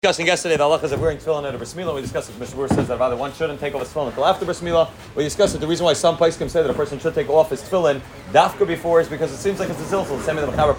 discussing yesterday the halachas of wearing tefillin at a bris milah. We discussed that Mishnah says that rather one shouldn't take off his tefillin until after bris milah. We discussed that the reason why some can say that a person should take off his tefillin dafka before is because it seems like it's a zilzal. Same in the Mechaber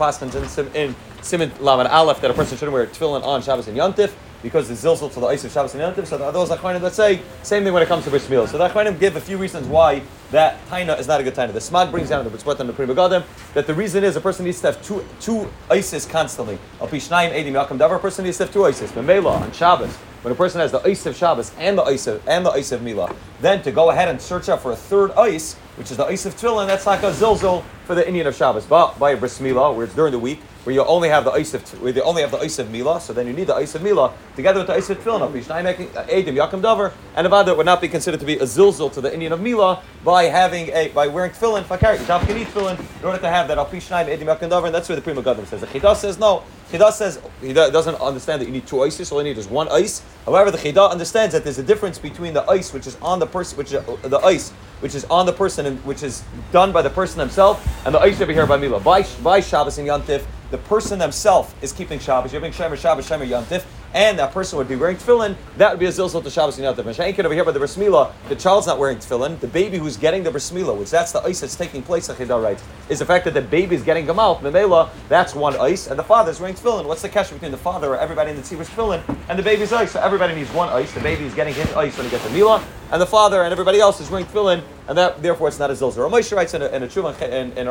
in, in Siman Lamed Aleph that a person shouldn't wear tefillin on Shabbos and Yontif because it's zilzal to the ice of Shabbos and Yontif. So the those achronim that say same thing when it comes to bris milah. So the achronim give a few reasons why that taina is not a good taina. The smag brings down the B'tzpot and the Pri Megadim that the reason is a person needs to have two two ices constantly. Al Pishnayim Edim Yakum Davar. A person needs to have two ices. Memela on Shabbos when a person has the ice of Shabbos and the ice of and the ice of Mila, then to go ahead and search out for a third ice, which is the ice of Tefillin, that's like a zilzil for the inyan of Shabbos. But by a bris Mila, where it's during the week, where you only have the ice of where you only have the ice of Mila, so then you need the ice of Mila together with the ice of Tefillin. Edim Yakum Davar, and that would not be considered to be a zilzil to the inyan of Mila by having a by wearing Tefillin. Fakar, you can eat Tefillin in order to have that Al Edim Yakum Davar, and that's where the Pri Megadim says. The Chidah says no. Chidah says he doesn't understand that you need two ices. All you need is one ice. However, the Chidah understands that there's a difference between the ice which is on the person, which is, uh, the ice which is on the person and which is done by the person himself, and the ice over here by Mila. By, by Shabbos and Yantif, the person himself is keeping Shabbos. You're being Shemer Shabbos, Shemer Yantif, and that person would be wearing tefillin, that would be a zilzal to Shabbos. And Shankin over here by the bris milah, the child's not wearing tefillin. The baby who's getting the bris milah, which that's the ice that's taking place, the Chidah writes, is the fact that the baby is getting gamal, memela, that's one ice, and the father's wearing tefillin. What's the cash between the father or everybody in the tzibur's tefillin and the baby's ice? So everybody needs one ice. The baby is getting his ice when he gets the milah, and the father and everybody else is wearing tefillin, and that therefore it's not a zilzal. Ramesh writes in a, in a tshuva in, in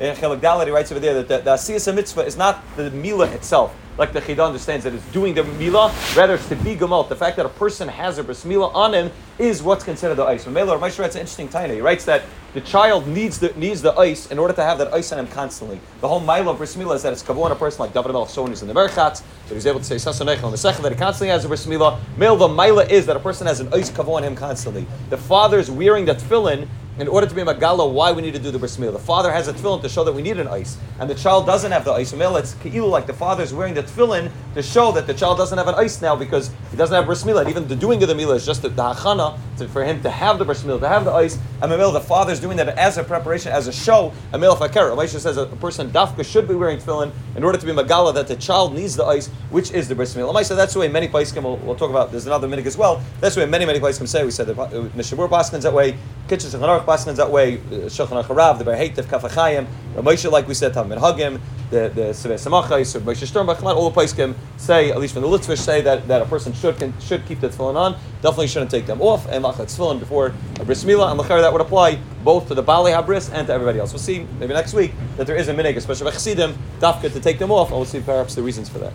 in Chelik Dalet, he writes over there that the, the Asiyas mitzvah is not the milah itself like the Chidah understands that it's doing the milah, rather it's to be gemalt. The fact that a person has a bris milah on him is what's considered the ice. When Mela Ramesh writes an interesting taina. He writes that the child needs the needs the ice in order to have that ice on him constantly. The whole mile of bris milah is that it's kavon a person like David Melch, someone who's in the merchatz, that he's able to say sasanech on the second that he constantly has a bris milah. Male the mila is that a person has an ice kavon on him constantly. The father's wearing that tefillin in order to be a magala, why we need to do the bris. The father has a tefillin to show that we need an ice, and the child doesn't have the ice. So it's keilu like the father is wearing the tefillin to show that the child doesn't have an ice now because he doesn't have bris milah. And even the doing of the milah is just the, the hachana to, for him to have the bris milah, to have the ice. And Mamil, the father is doing that as a preparation, as a show. a Amil fakir. Elisha says a person dafka should be wearing tefillin in order to be magala that the child needs the ice, which is the bris milah. Elisha, that's the way many can. We'll, we'll, talk about. There's another minhag as well. That's the way many many can say. We said that uh, Mechaber Paskins that way. Kitzur Shulchan Paskins that way. Uh, Shulchan Harav, the Ba'er Heitev Kafachayim. Ramosha, like we said, Tam Hagim the the Sevei Samachais Moshe all the can say, at least from the Litvish, say that, that a person should can, should keep the tefillin on. Definitely shouldn't take them off and machat tefillin before a bris milah. And lachar that would apply both to the Bali Habris and to everybody else. We'll see maybe next week that there is a minhag, especially by Chassidim, dafka to take them off, and we'll see perhaps the reasons for that.